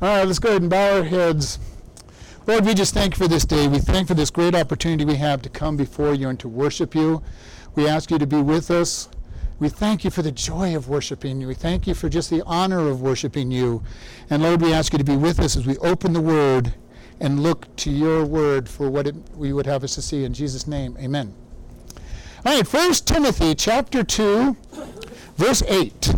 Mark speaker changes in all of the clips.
Speaker 1: All right, let's go ahead and bow our heads. Lord, we just thank you for this day. We thank for this great opportunity we have to come before you and to worship you. We ask you to be with us. We thank you for the joy of worshiping you. We thank you for just the honor of worshiping you. And Lord, we ask you to be with us as we open the word and look to your word for what it, we would have us to see. In Jesus' name, amen. All right, 1 Timothy chapter 2, verse 8.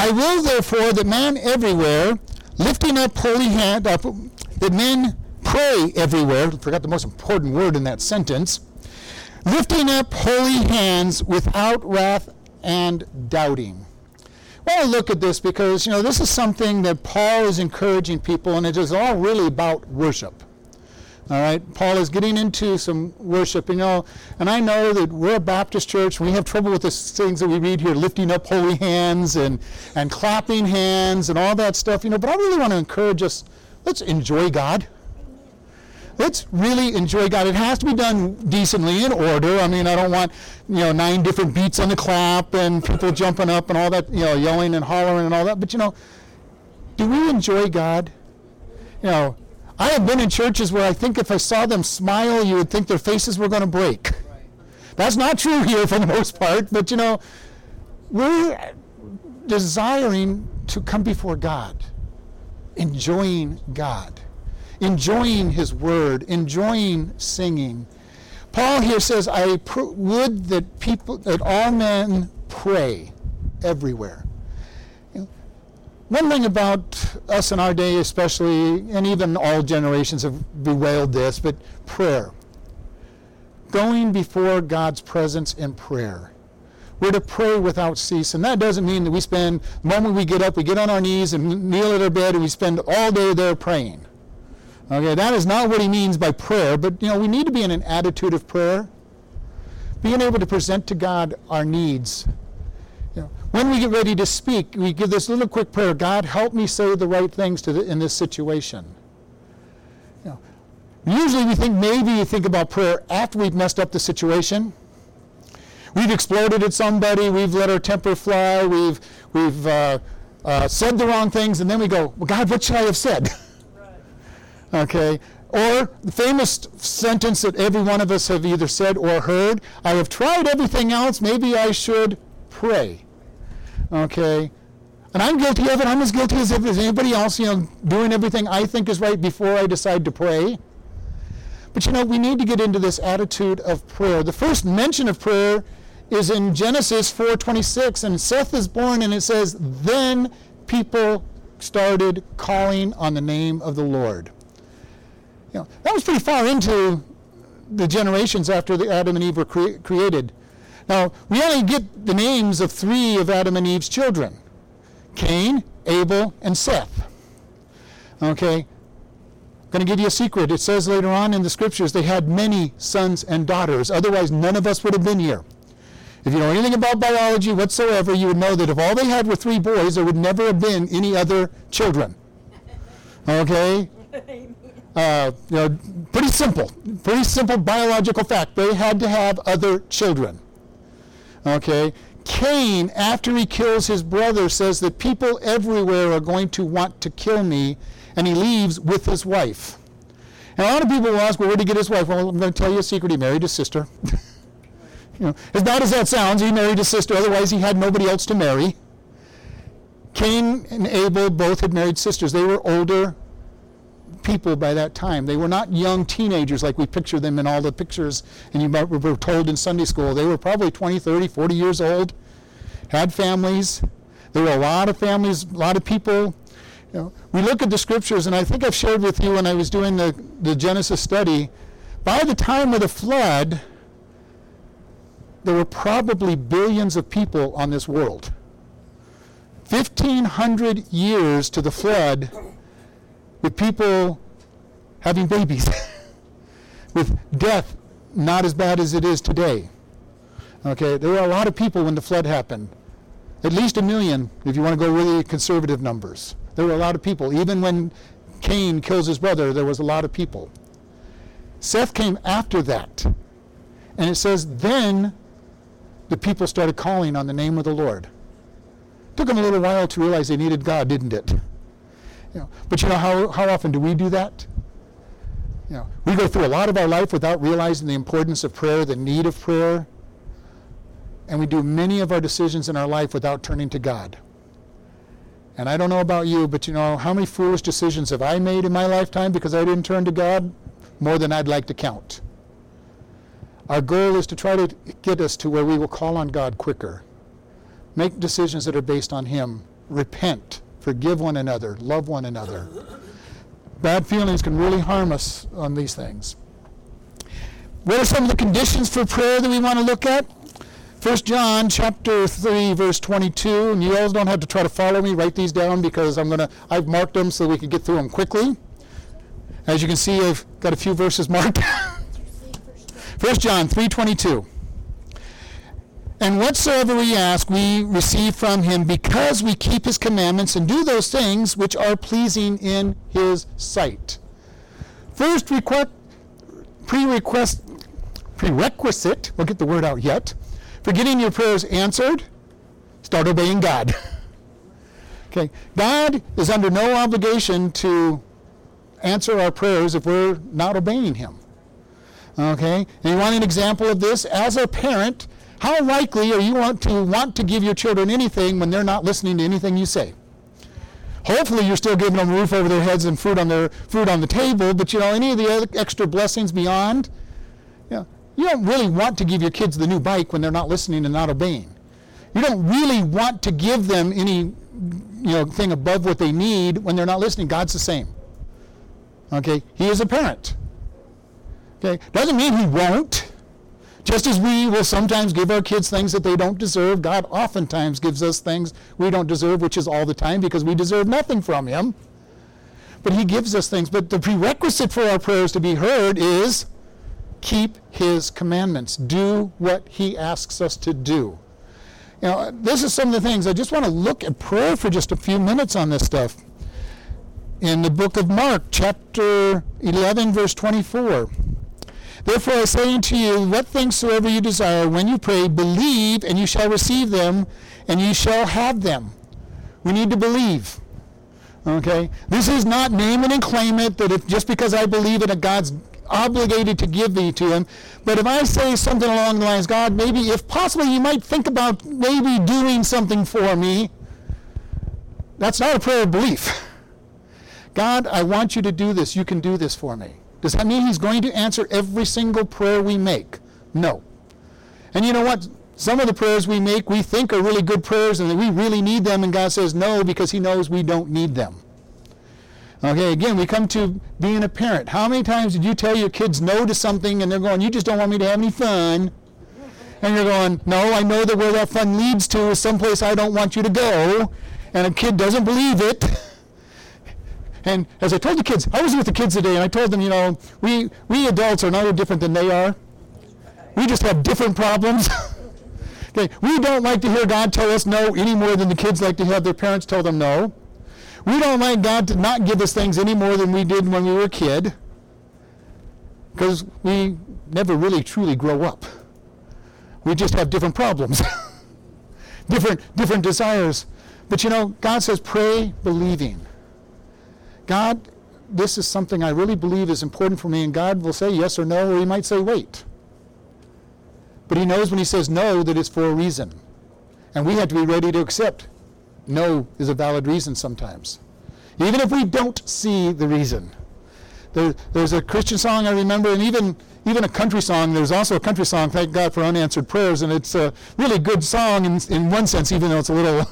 Speaker 1: I will therefore that man everywhere, lifting up holy hand, up, that men pray everywhere, forgot the most important word in that sentence, lifting up holy hands without wrath and doubting. To look at this because, you know, this is something that Paul is encouraging people, and it is all really about worship. All right, Paul is getting into some worship, you know, and I know that we're a Baptist church. We have trouble with the things that we read here, lifting up holy hands and and clapping hands and all that stuff, you know. But I really want to encourage us. Let's enjoy God. Let's really enjoy God. It has to be done decently in order. I mean, I don't want you know nine different beats on the clap and people jumping up and all that, you know, yelling and hollering and all that. But you know, do we enjoy God? You know I have been in churches where I think if I saw them smile, you would think their faces were going to break. That's not true here for the most part, but you know, we're desiring to come before God, enjoying God, enjoying His Word, enjoying singing. Paul here says, "I pr- would that people, that all men pray everywhere." One thing about us in our day, especially, and even all generations have bewailed this, but prayer. Going before God's presence in prayer. We're to pray without cease. And that doesn't mean that we spend, the moment we get up, we get on our knees and kneel at our bed and we spend all day there praying. Okay, that is not what he means by prayer, but you know, we need to be in an attitude of prayer. Being able to present to God our needs when we get ready to speak, we give this little quick prayer God, help me say the right things the, in this situation. You know, usually we think maybe you think about prayer after we've messed up the situation. We've exploded at somebody, we've let our temper fly, we've, we've uh, uh, said the wrong things, and then we go, well, God, what should I have said? Okay. Or the famous sentence that every one of us have either said or heard I have tried everything else, maybe I should pray. Okay? And I'm guilty of it. I'm as guilty as if there's anybody else, you know, doing everything I think is right before I decide to pray. But you know, we need to get into this attitude of prayer. The first mention of prayer is in Genesis 4:26 and Seth is born and it says then people started calling on the name of the Lord. You know, that was pretty far into the generations after the Adam and Eve were cre- created. Now, we only get the names of three of Adam and Eve's children Cain, Abel, and Seth. Okay? I'm going to give you a secret. It says later on in the scriptures they had many sons and daughters. Otherwise, none of us would have been here. If you know anything about biology whatsoever, you would know that if all they had were three boys, there would never have been any other children. Okay? Uh, you know, pretty simple. Pretty simple biological fact. They had to have other children. Okay? Cain, after he kills his brother, says that people everywhere are going to want to kill me, and he leaves with his wife. And a lot of people will ask, well, where did he get his wife? Well, I'm going to tell you a secret. He married his sister. you know, as bad as that sounds, he married his sister. Otherwise, he had nobody else to marry. Cain and Abel both had married sisters. They were older people by that time. They were not young teenagers like we picture them in all the pictures and you were told in Sunday school. They were probably 20, 30, 40 years old, had families. There were a lot of families, a lot of people. You know, we look at the scriptures, and I think I've shared with you when I was doing the, the Genesis study. By the time of the flood, there were probably billions of people on this world. 1,500 years to the flood, with people having babies, with death not as bad as it is today. Okay, there were a lot of people when the flood happened. At least a million, if you want to go really conservative numbers. There were a lot of people. Even when Cain kills his brother, there was a lot of people. Seth came after that. And it says, then the people started calling on the name of the Lord. Took them a little while to realize they needed God, didn't it? You know, but you know how, how often do we do that? You know, we go through a lot of our life without realizing the importance of prayer, the need of prayer, and we do many of our decisions in our life without turning to God. And I don't know about you, but you know, how many foolish decisions have I made in my lifetime because I didn't turn to God? More than I'd like to count. Our goal is to try to get us to where we will call on God quicker. Make decisions that are based on Him. Repent. Forgive one another. Love one another. Bad feelings can really harm us on these things. What are some of the conditions for prayer that we want to look at? 1 John chapter 3 verse 22 and you all don't have to try to follow me write these down because I'm going to I've marked them so we can get through them quickly as you can see I've got a few verses marked 1 John 3:22 And whatsoever we ask we receive from him because we keep his commandments and do those things which are pleasing in his sight First requ- pre-request prerequisite we'll get the word out yet for getting your prayers answered, start obeying God. okay, God is under no obligation to answer our prayers if we're not obeying Him. Okay, and you want an example of this? As a parent, how likely are you want to want to give your children anything when they're not listening to anything you say? Hopefully, you're still giving them a roof over their heads and food on their food on the table. But you know, any of the extra blessings beyond, yeah, you don't really want to give your kids the new bike when they're not listening and not obeying. You don't really want to give them any you know thing above what they need when they're not listening. God's the same. Okay? He is a parent. Okay? Doesn't mean he won't. Just as we will sometimes give our kids things that they don't deserve, God oftentimes gives us things we don't deserve, which is all the time because we deserve nothing from him. But he gives us things. But the prerequisite for our prayers to be heard is keep his commandments, do what he asks us to do. You know, this is some of the things. I just want to look at prayer for just a few minutes on this stuff. In the book of Mark, chapter 11, verse 24. Therefore I say unto you, what things soever you desire, when you pray, believe, and you shall receive them, and you shall have them. We need to believe. Okay? This is not name it and claim it, that if just because I believe a God's obligated to give thee to him. But if I say something along the lines, God, maybe if possible you might think about maybe doing something for me, that's not a prayer of belief. God, I want you to do this. You can do this for me. Does that mean he's going to answer every single prayer we make? No. And you know what? Some of the prayers we make we think are really good prayers and we really need them, and God says no because he knows we don't need them. Okay, again, we come to being a parent. How many times did you tell your kids no to something and they're going, you just don't want me to have any fun? And you're going, no, I know that where that fun leads to is someplace I don't want you to go. And a kid doesn't believe it. And as I told the kids, I was with the kids today and I told them, you know, we, we adults are not no different than they are. We just have different problems. okay, we don't like to hear God tell us no any more than the kids like to have their parents tell them no. We don't like God to not give us things any more than we did when we were a kid because we never really truly grow up. We just have different problems, different, different desires. But you know, God says, pray believing. God, this is something I really believe is important for me, and God will say yes or no, or He might say wait. But He knows when He says no that it's for a reason. And we have to be ready to accept no is a valid reason sometimes. Even if we don't see the reason. There, there's a Christian song I remember, and even even a country song. There's also a country song, "Thank God for Unanswered Prayers," and it's a really good song in, in one sense, even though it's a little,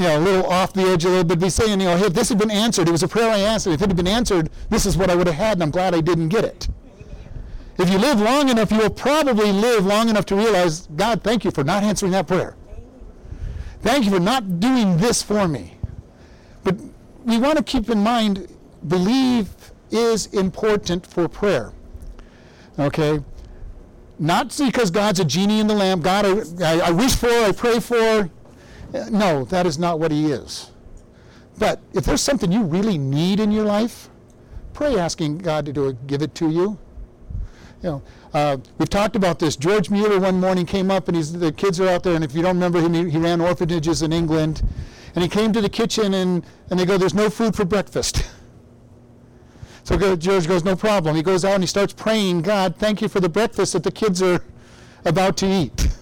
Speaker 1: you know, a little off the edge a little bit. Be saying, you know, hey, if this had been answered, it was a prayer I asked, if it had been answered, this is what I would have had, and I'm glad I didn't get it. If you live long enough, you will probably live long enough to realize, God, thank you for not answering that prayer. Thank you for not doing this for me. But we want to keep in mind believe is important for prayer. Okay? Not because God's a genie in the lamp, God, I, I wish for, I pray for. No, that is not what He is. But if there's something you really need in your life, pray asking God to do it, give it to you. You know, uh, we've talked about this. George Mueller one morning came up, and he's, the kids are out there, and if you don't remember him, he, he ran orphanages in England. And he came to the kitchen and, and they go, There's no food for breakfast. So George goes, No problem. He goes out and he starts praying, God, thank you for the breakfast that the kids are about to eat.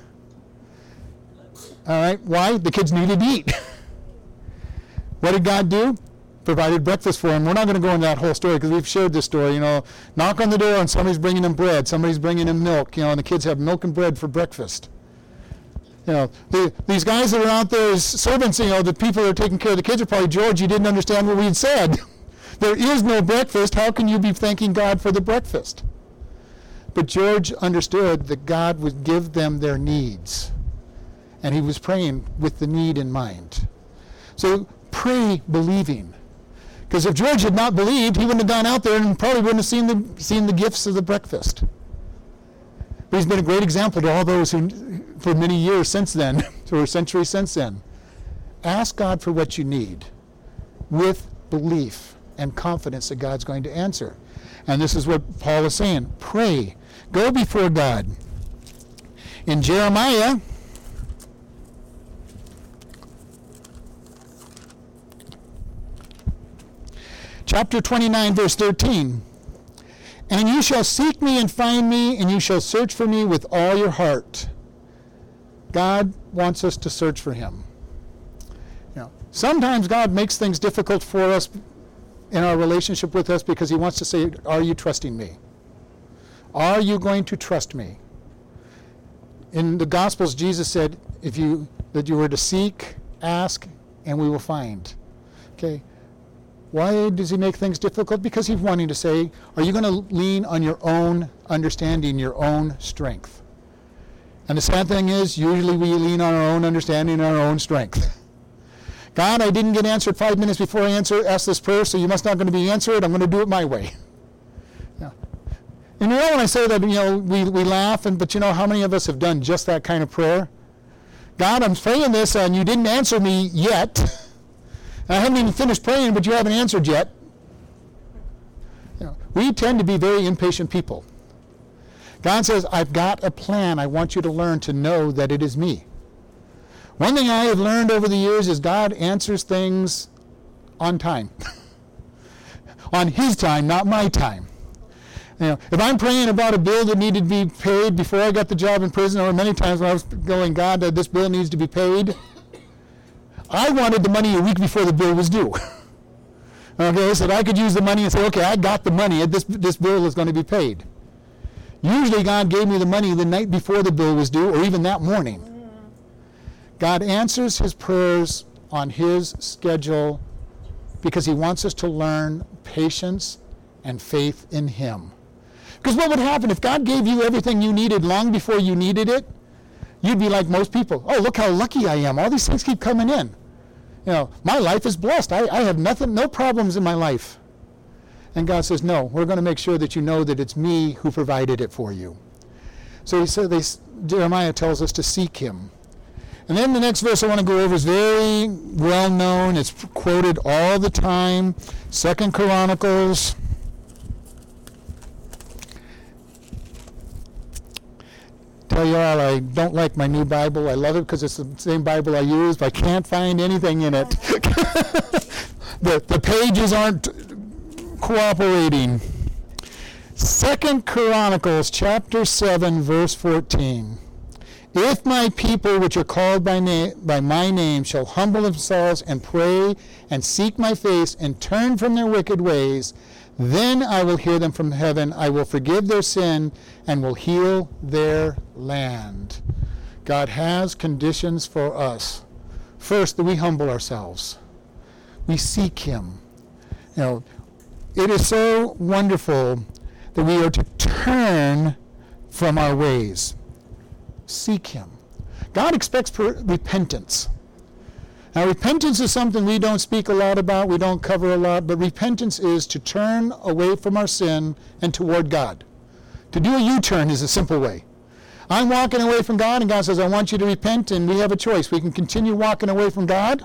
Speaker 1: All right, why? The kids needed to eat. what did God do? Provided breakfast for them. We're not going to go into that whole story because we've shared this story. You know, knock on the door and somebody's bringing them bread, somebody's bringing them milk. You know, and the kids have milk and bread for breakfast. You know, the, these guys that are out there as servants, you know, the people that are taking care of the kids are probably George. You didn't understand what we had said. there is no breakfast. How can you be thanking God for the breakfast? But George understood that God would give them their needs and he was praying with the need in mind. So pray believing. Because if George had not believed, he wouldn't have gone out there and probably wouldn't have seen the, seen the gifts of the breakfast. But he's been a great example to all those who, for many years since then, or centuries since then. Ask God for what you need with belief and confidence that God's going to answer. And this is what Paul is saying pray, go before God. In Jeremiah, chapter 29, verse 13. And you shall seek me and find me, and you shall search for me with all your heart. God wants us to search for him. You know, sometimes God makes things difficult for us in our relationship with us because he wants to say, Are you trusting me? Are you going to trust me? In the Gospels, Jesus said, if you that you were to seek, ask, and we will find. Okay. Why does he make things difficult? Because he's wanting to say, are you going to lean on your own understanding, your own strength? And the sad thing is, usually we lean on our own understanding, our own strength. God, I didn't get answered five minutes before I answer, asked this prayer, so you must not going to be answered. I'm going to do it my way. Yeah. And you know when I say that, you know, we, we laugh, and but you know how many of us have done just that kind of prayer? God, I'm praying this, and you didn't answer me yet. I haven't even finished praying, but you haven't answered yet. You know, we tend to be very impatient people. God says, I've got a plan. I want you to learn to know that it is me. One thing I have learned over the years is God answers things on time. on His time, not my time. You know, if I'm praying about a bill that needed to be paid before I got the job in prison, or many times when I was going, God, uh, this bill needs to be paid, I wanted the money a week before the bill was due. okay, so I could use the money and say, okay, I got the money. This, this bill is going to be paid. Usually God gave me the money the night before the bill was due or even that morning. God answers his prayers on his schedule because he wants us to learn patience and faith in him. Because what would happen if God gave you everything you needed long before you needed it? You'd be like most people. Oh, look how lucky I am. All these things keep coming in. You know, my life is blessed. I, I have nothing, no problems in my life. And God says, No, we're going to make sure that you know that it's me who provided it for you. So he said, they, Jeremiah tells us to seek him. And then the next verse I want to go over is very well known. It's quoted all the time. Second Chronicles tell you all, I don't like my new Bible. I love it because it's the same Bible I use, but I can't find anything in it. the, the pages aren't cooperating. Second Chronicles chapter 7 verse 14. If my people which are called by, name, by my name shall humble themselves and pray and seek my face and turn from their wicked ways, then I will hear them from heaven. I will forgive their sin and will heal their land. God has conditions for us. First, that we humble ourselves. We seek Him. You know, it is so wonderful that we are to turn from our ways. Seek Him. God expects repentance. Now, repentance is something we don't speak a lot about, we don't cover a lot, but repentance is to turn away from our sin and toward God. To do a U turn is a simple way. I'm walking away from God, and God says, I want you to repent, and we have a choice. We can continue walking away from God,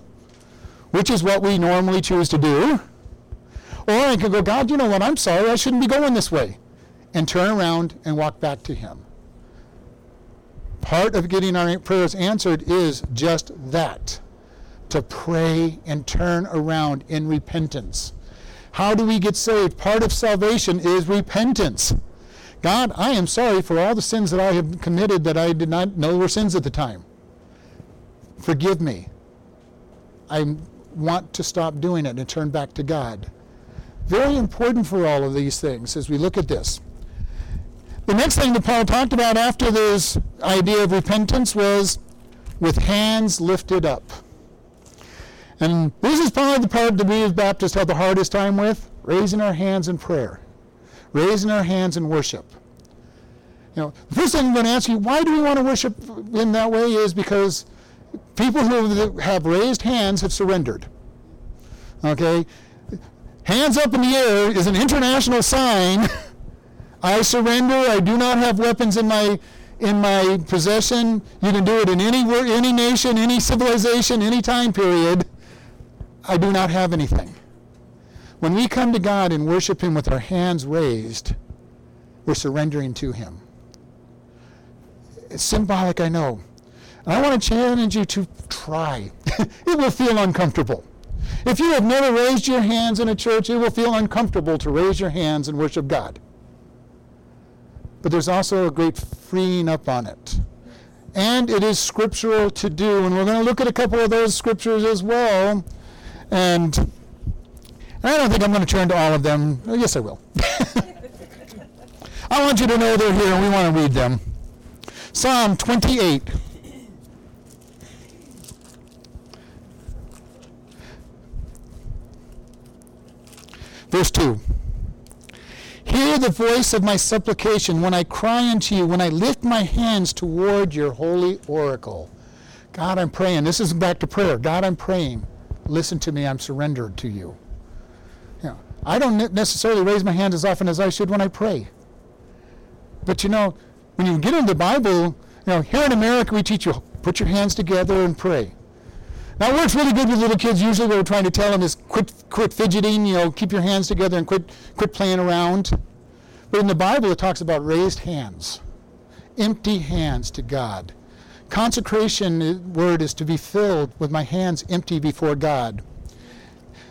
Speaker 1: which is what we normally choose to do. Or I can go, God, you know what? I'm sorry. I shouldn't be going this way. And turn around and walk back to Him. Part of getting our prayers answered is just that to pray and turn around in repentance. How do we get saved? Part of salvation is repentance. God, I am sorry for all the sins that I have committed that I did not know were sins at the time. Forgive me. I want to stop doing it and turn back to God. Very important for all of these things as we look at this. The next thing that Paul talked about after this idea of repentance was with hands lifted up. And this is probably the part that we as Baptists have the hardest time with raising our hands in prayer, raising our hands in worship. You know, the first thing I'm going to ask you, why do we want to worship in that way is because people who have raised hands have surrendered. Okay? Hands up in the air is an international sign. I surrender. I do not have weapons in my in my possession. You can do it in any any nation, any civilization, any time period. I do not have anything. When we come to God and worship Him with our hands raised, we're surrendering to Him. It's symbolic, I know. And I want to challenge you to try. it will feel uncomfortable. If you have never raised your hands in a church, it will feel uncomfortable to raise your hands and worship God. But there's also a great freeing up on it. And it is scriptural to do. And we're going to look at a couple of those scriptures as well. And I don't think I'm going to turn to all of them. Oh, yes, I will. I want you to know they're here and we want to read them. Psalm 28. Verse 2 Hear the voice of my supplication when I cry unto you, when I lift my hands toward your holy oracle. God, I'm praying. This is back to prayer. God, I'm praying. Listen to me. I'm surrendered to you. you know, I don't necessarily raise my hand as often as I should when I pray. But you know, when you get into the Bible, you know, here in America we teach you put your hands together and pray. Now it works really good with little kids. Usually what we're trying to tell them is quit, quit fidgeting, you know, keep your hands together and quit, quit playing around. But in the Bible it talks about raised hands, empty hands to God. Consecration uh, word is to be filled with my hands empty before God.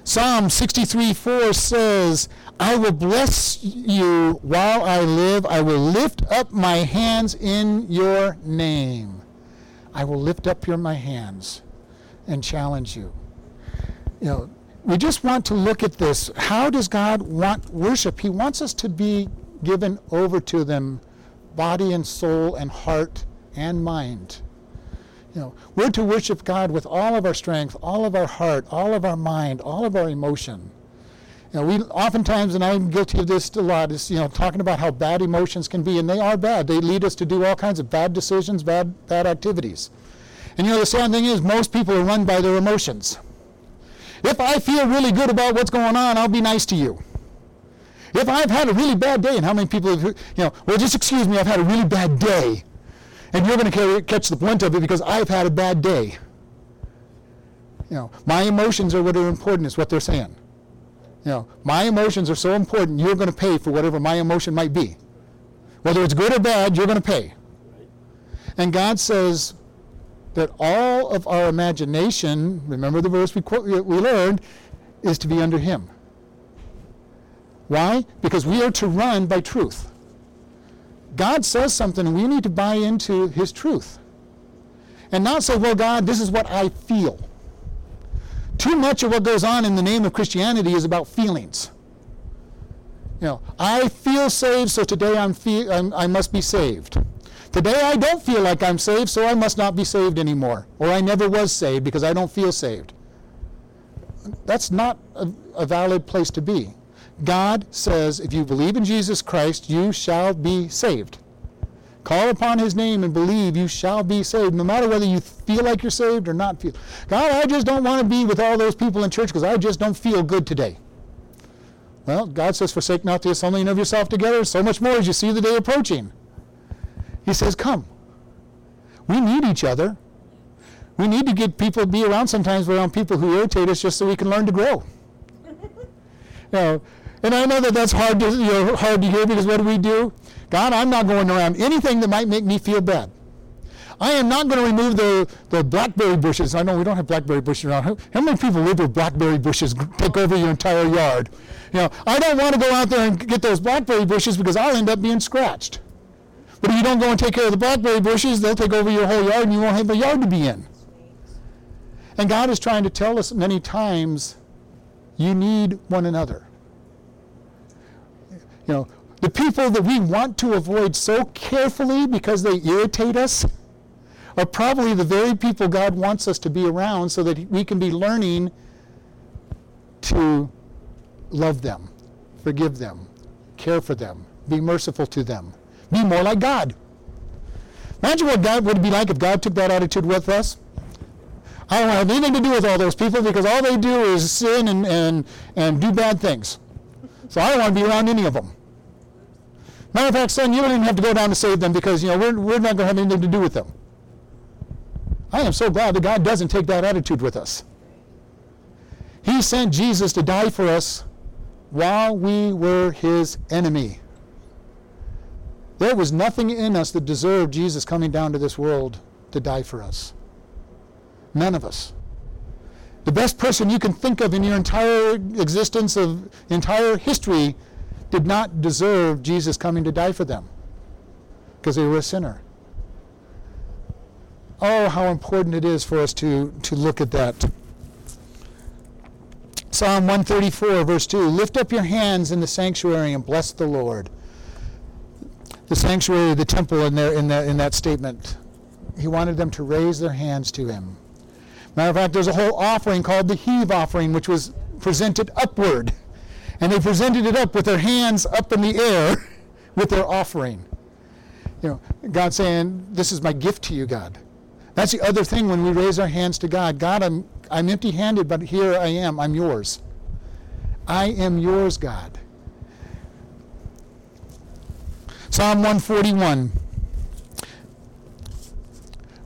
Speaker 1: Psalm 63 4 says, I will bless you while I live. I will lift up my hands in your name. I will lift up your my hands and challenge you. You know, we just want to look at this. How does God want worship? He wants us to be given over to them, body and soul and heart and mind. You know, we're to worship God with all of our strength, all of our heart, all of our mind, all of our emotion. You know, we oftentimes, and I'm guilty of this a lot, is you know talking about how bad emotions can be, and they are bad. They lead us to do all kinds of bad decisions, bad bad activities. And you know, the sad thing is, most people are run by their emotions. If I feel really good about what's going on, I'll be nice to you. If I've had a really bad day, and how many people have, you know, well, just excuse me, I've had a really bad day, and you're going to catch the brunt of it because I've had a bad day. You know, my emotions are what are important, is what they're saying. You know, my emotions are so important, you're going to pay for whatever my emotion might be. Whether it's good or bad, you're going to pay. And God says, that all of our imagination, remember the verse we, quote, we learned, is to be under Him. Why? Because we are to run by truth. God says something, and we need to buy into His truth. And not say, well, God, this is what I feel. Too much of what goes on in the name of Christianity is about feelings. You know, I feel saved, so today I'm, fe- I'm i must be saved. Today I don't feel like I'm saved, so I must not be saved anymore. Or I never was saved because I don't feel saved. That's not a, a valid place to be. God says, if you believe in Jesus Christ, you shall be saved. Call upon his name and believe you shall be saved, no matter whether you feel like you're saved or not feel. God, I just don't want to be with all those people in church because I just don't feel good today. Well, God says, forsake not the assembling of yourself together, so much more as you see the day approaching. He says, Come. We need each other. We need to get people, be around sometimes around people who irritate us just so we can learn to grow. know, and I know that that's hard to, you know, hard to hear because what do we do? God, I'm not going around anything that might make me feel bad. I am not going to remove the, the blackberry bushes. I know we don't have blackberry bushes around. How, how many people live where blackberry bushes take over your entire yard? You know, I don't want to go out there and get those blackberry bushes because I'll end up being scratched. But if you don't go and take care of the blackberry bushes, they'll take over your whole yard and you won't have a yard to be in. And God is trying to tell us many times you need one another. You know, the people that we want to avoid so carefully because they irritate us are probably the very people God wants us to be around so that we can be learning to love them, forgive them, care for them, be merciful to them, be more like God. Imagine what God would be like if God took that attitude with us. I don't have anything to do with all those people because all they do is sin and, and, and do bad things. So I don't want to be around any of them. Matter of fact, son, you don't even have to go down to save them because you know we're, we're not going to have anything to do with them. I am so glad that God doesn't take that attitude with us. He sent Jesus to die for us while we were his enemy. There was nothing in us that deserved Jesus coming down to this world to die for us. None of us. The best person you can think of in your entire existence of entire history did not deserve Jesus coming to die for them because they were a sinner. Oh, how important it is for us to, to look at that. Psalm 134, verse 2 Lift up your hands in the sanctuary and bless the Lord. The sanctuary, the temple, in, there, in, that, in that statement, he wanted them to raise their hands to him. Matter of fact, there's a whole offering called the heave offering, which was presented upward. And they presented it up with their hands up in the air with their offering. You know, God saying, This is my gift to you, God. That's the other thing when we raise our hands to God. God, I'm, I'm empty handed, but here I am. I'm yours. I am yours, God. Psalm 141,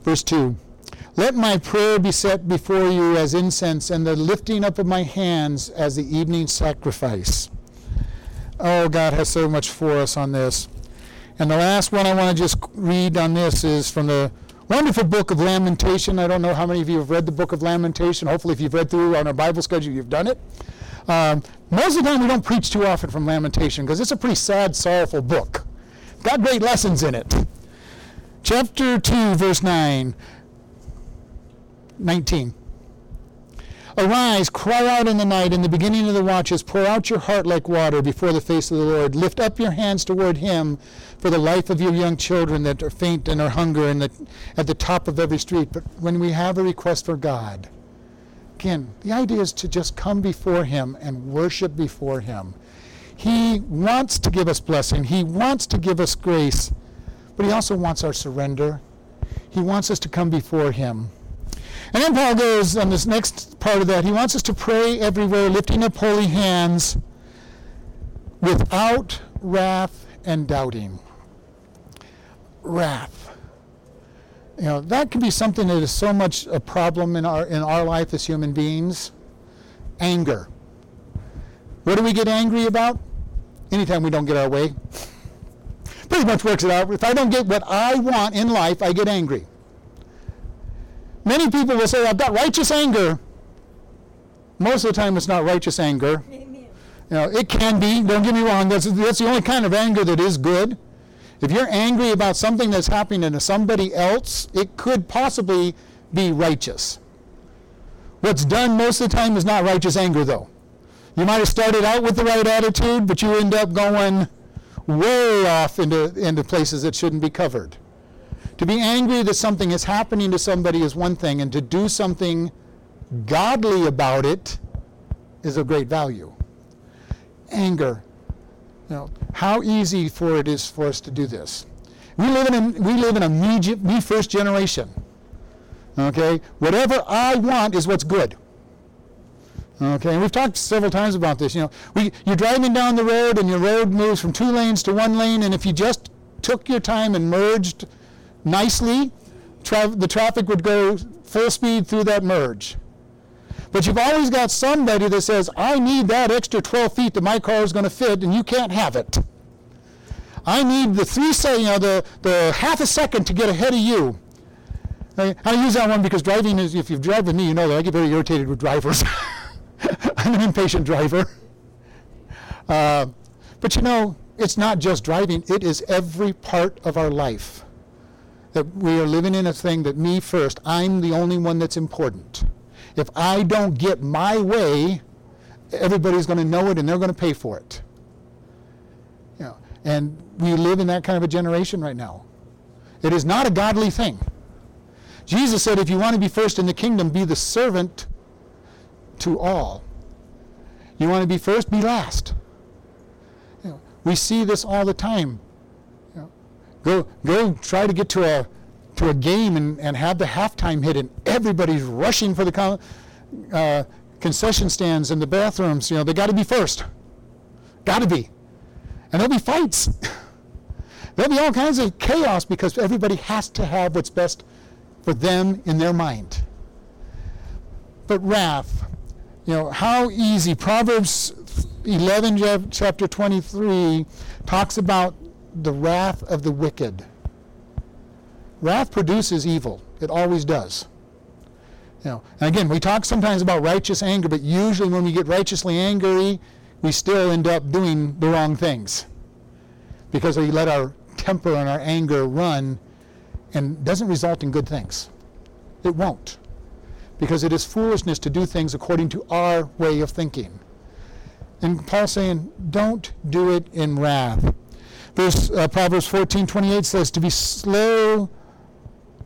Speaker 1: verse 2. Let my prayer be set before you as incense, and the lifting up of my hands as the evening sacrifice. Oh, God has so much for us on this. And the last one I want to just read on this is from the wonderful book of Lamentation. I don't know how many of you have read the book of Lamentation. Hopefully, if you've read through on our Bible schedule, you've done it. Um, most of the time, we don't preach too often from Lamentation because it's a pretty sad, sorrowful book. Got great lessons in it. Chapter 2, verse 9. 19. Arise, cry out in the night, in the beginning of the watches, pour out your heart like water before the face of the Lord. Lift up your hands toward him for the life of your young children that are faint and are hunger and at the top of every street. But when we have a request for God, again, the idea is to just come before him and worship before him. He wants to give us blessing. He wants to give us grace, but he also wants our surrender. He wants us to come before him. And then Paul goes on this next part of that. He wants us to pray everywhere, lifting up holy hands without wrath and doubting. Wrath. You know, that can be something that is so much a problem in our in our life as human beings. Anger. What do we get angry about? Anytime we don't get our way. Pretty much works it out. If I don't get what I want in life, I get angry. Many people will say, I've got righteous anger. Most of the time, it's not righteous anger. Amen. You know, it can be, don't get me wrong, that's, that's the only kind of anger that is good. If you're angry about something that's happening to somebody else, it could possibly be righteous. What's done most of the time is not righteous anger, though. You might have started out with the right attitude, but you end up going way off into, into places that shouldn't be covered. To be angry that something is happening to somebody is one thing, and to do something godly about it is of great value. Anger. You know, how easy for it is for us to do this. We live in a, we live in a me, me first generation. Okay? Whatever I want is what's good. Okay, and we've talked several times about this. You know, we, you're driving down the road and your road moves from two lanes to one lane, and if you just took your time and merged nicely, tra- the traffic would go full speed through that merge. But you've always got somebody that says, I need that extra 12 feet that my car is going to fit, and you can't have it. I need the three, say, you know, the, the half a second to get ahead of you. I, I use that one because driving is, if you've driven me, you know that I get very irritated with drivers. I'm an impatient driver. Uh, but you know, it's not just driving, it is every part of our life. That we are living in a thing that me first, I'm the only one that's important. If I don't get my way, everybody's going to know it and they're going to pay for it. You know, and we live in that kind of a generation right now. It is not a godly thing. Jesus said, if you want to be first in the kingdom, be the servant to all. You want to be first, be last. You know, we see this all the time. Go, go try to get to a, to a game and, and have the halftime hit, and everybody's rushing for the uh, concession stands and the bathrooms. You know, they got to be first. Got to be. And there'll be fights. there'll be all kinds of chaos because everybody has to have what's best for them in their mind. But wrath, you know, how easy. Proverbs 11, chapter 23, talks about the wrath of the wicked. Wrath produces evil. It always does. You know, and again, we talk sometimes about righteous anger, but usually when we get righteously angry, we still end up doing the wrong things because we let our temper and our anger run and doesn't result in good things. It won't because it is foolishness to do things according to our way of thinking. And Paul's saying, don't do it in wrath. Verse, uh, Proverbs 14:28 says, to be slow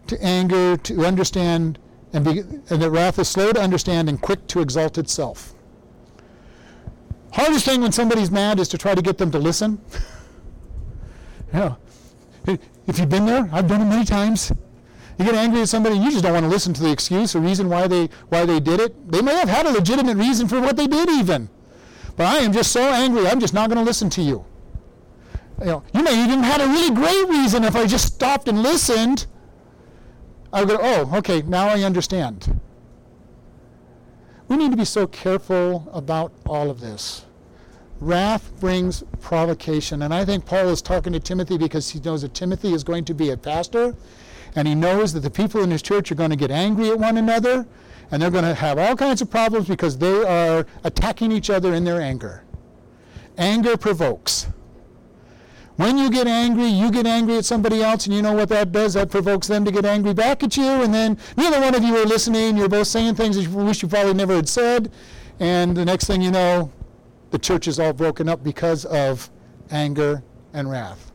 Speaker 1: to anger, to understand, and, be, and that wrath is slow to understand and quick to exalt itself. Hardest thing when somebody's mad is to try to get them to listen. yeah. If you've been there, I've done it many times. You get angry at somebody, and you just don't want to listen to the excuse or reason why they why they did it. They may have had a legitimate reason for what they did, even. But I am just so angry, I'm just not going to listen to you. You, know, you may even had a really great reason if I just stopped and listened. I would go, oh, okay, now I understand. We need to be so careful about all of this. Wrath brings provocation. And I think Paul is talking to Timothy because he knows that Timothy is going to be a pastor and he knows that the people in his church are going to get angry at one another and they're going to have all kinds of problems because they are attacking each other in their anger. Anger provokes. When you get angry, you get angry at somebody else, and you know what that does? That provokes them to get angry back at you, and then neither one of you are listening. You're both saying things that you wish you probably never had said, and the next thing you know, the church is all broken up because of anger and wrath.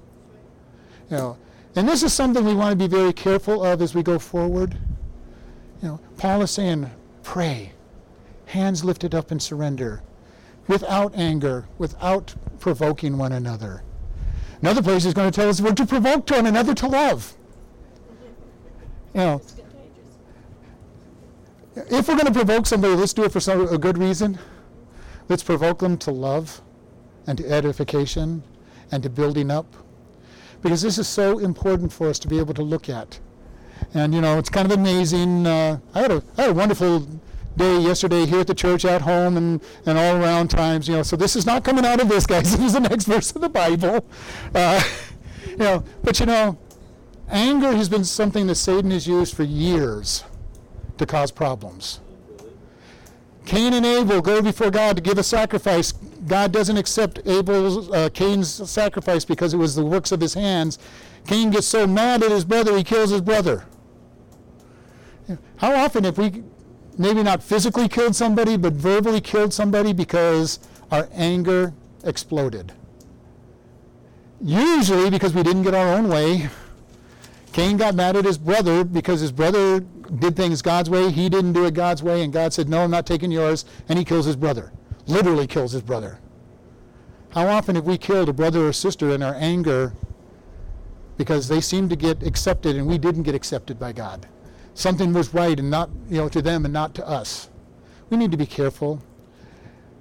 Speaker 1: You know, and this is something we want to be very careful of as we go forward. You know, Paul is saying, pray, hands lifted up in surrender, without anger, without provoking one another. Another place is going to tell us we're to provoke one another to love. You know, if we're going to provoke somebody, let's do it for some, a good reason. Let's provoke them to love and to edification and to building up because this is so important for us to be able to look at. And you know, it's kind of amazing. Uh, I, had a, I had a wonderful day yesterday here at the church, at home, and, and all around times. You know, so this is not coming out of this, guys. This is the next verse of the Bible. Uh, you know, but you know, anger has been something that Satan has used for years to cause problems. Cain and Abel go before God to give a sacrifice. God doesn't accept Abel's, uh, Cain's sacrifice because it was the works of his hands. Cain gets so mad at his brother, he kills his brother. How often have we maybe not physically killed somebody, but verbally killed somebody because our anger exploded? Usually because we didn't get our own way. Cain got mad at his brother because his brother did things God's way. He didn't do it God's way, and God said, No, I'm not taking yours. And he kills his brother. Literally kills his brother. How often have we killed a brother or sister in our anger because they seemed to get accepted and we didn't get accepted by God? Something was right and not, you know, to them and not to us. We need to be careful.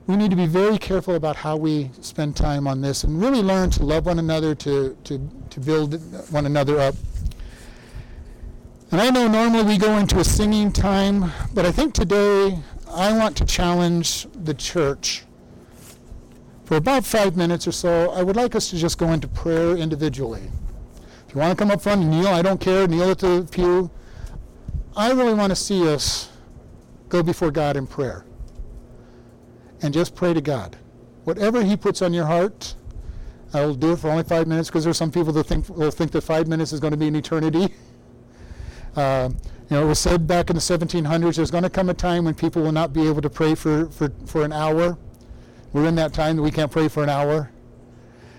Speaker 1: We need to be very careful about how we spend time on this and really learn to love one another, to, to, to build one another up. And I know normally we go into a singing time, but I think today I want to challenge the church. For about five minutes or so, I would like us to just go into prayer individually. If you want to come up front and kneel, I don't care, kneel at the pew. I really want to see us go before God in prayer and just pray to God. Whatever He puts on your heart, I will do it for only five minutes because there's some people that think will think that five minutes is going to be an eternity. Uh, you know, it was said back in the 1700s, there's going to come a time when people will not be able to pray for, for, for an hour. We're in that time that we can't pray for an hour.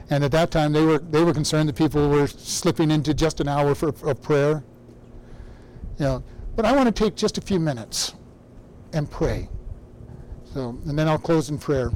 Speaker 1: And at that time, they were, they were concerned that people were slipping into just an hour for, of prayer. You know, but I want to take just a few minutes and pray. So, and then I'll close in prayer.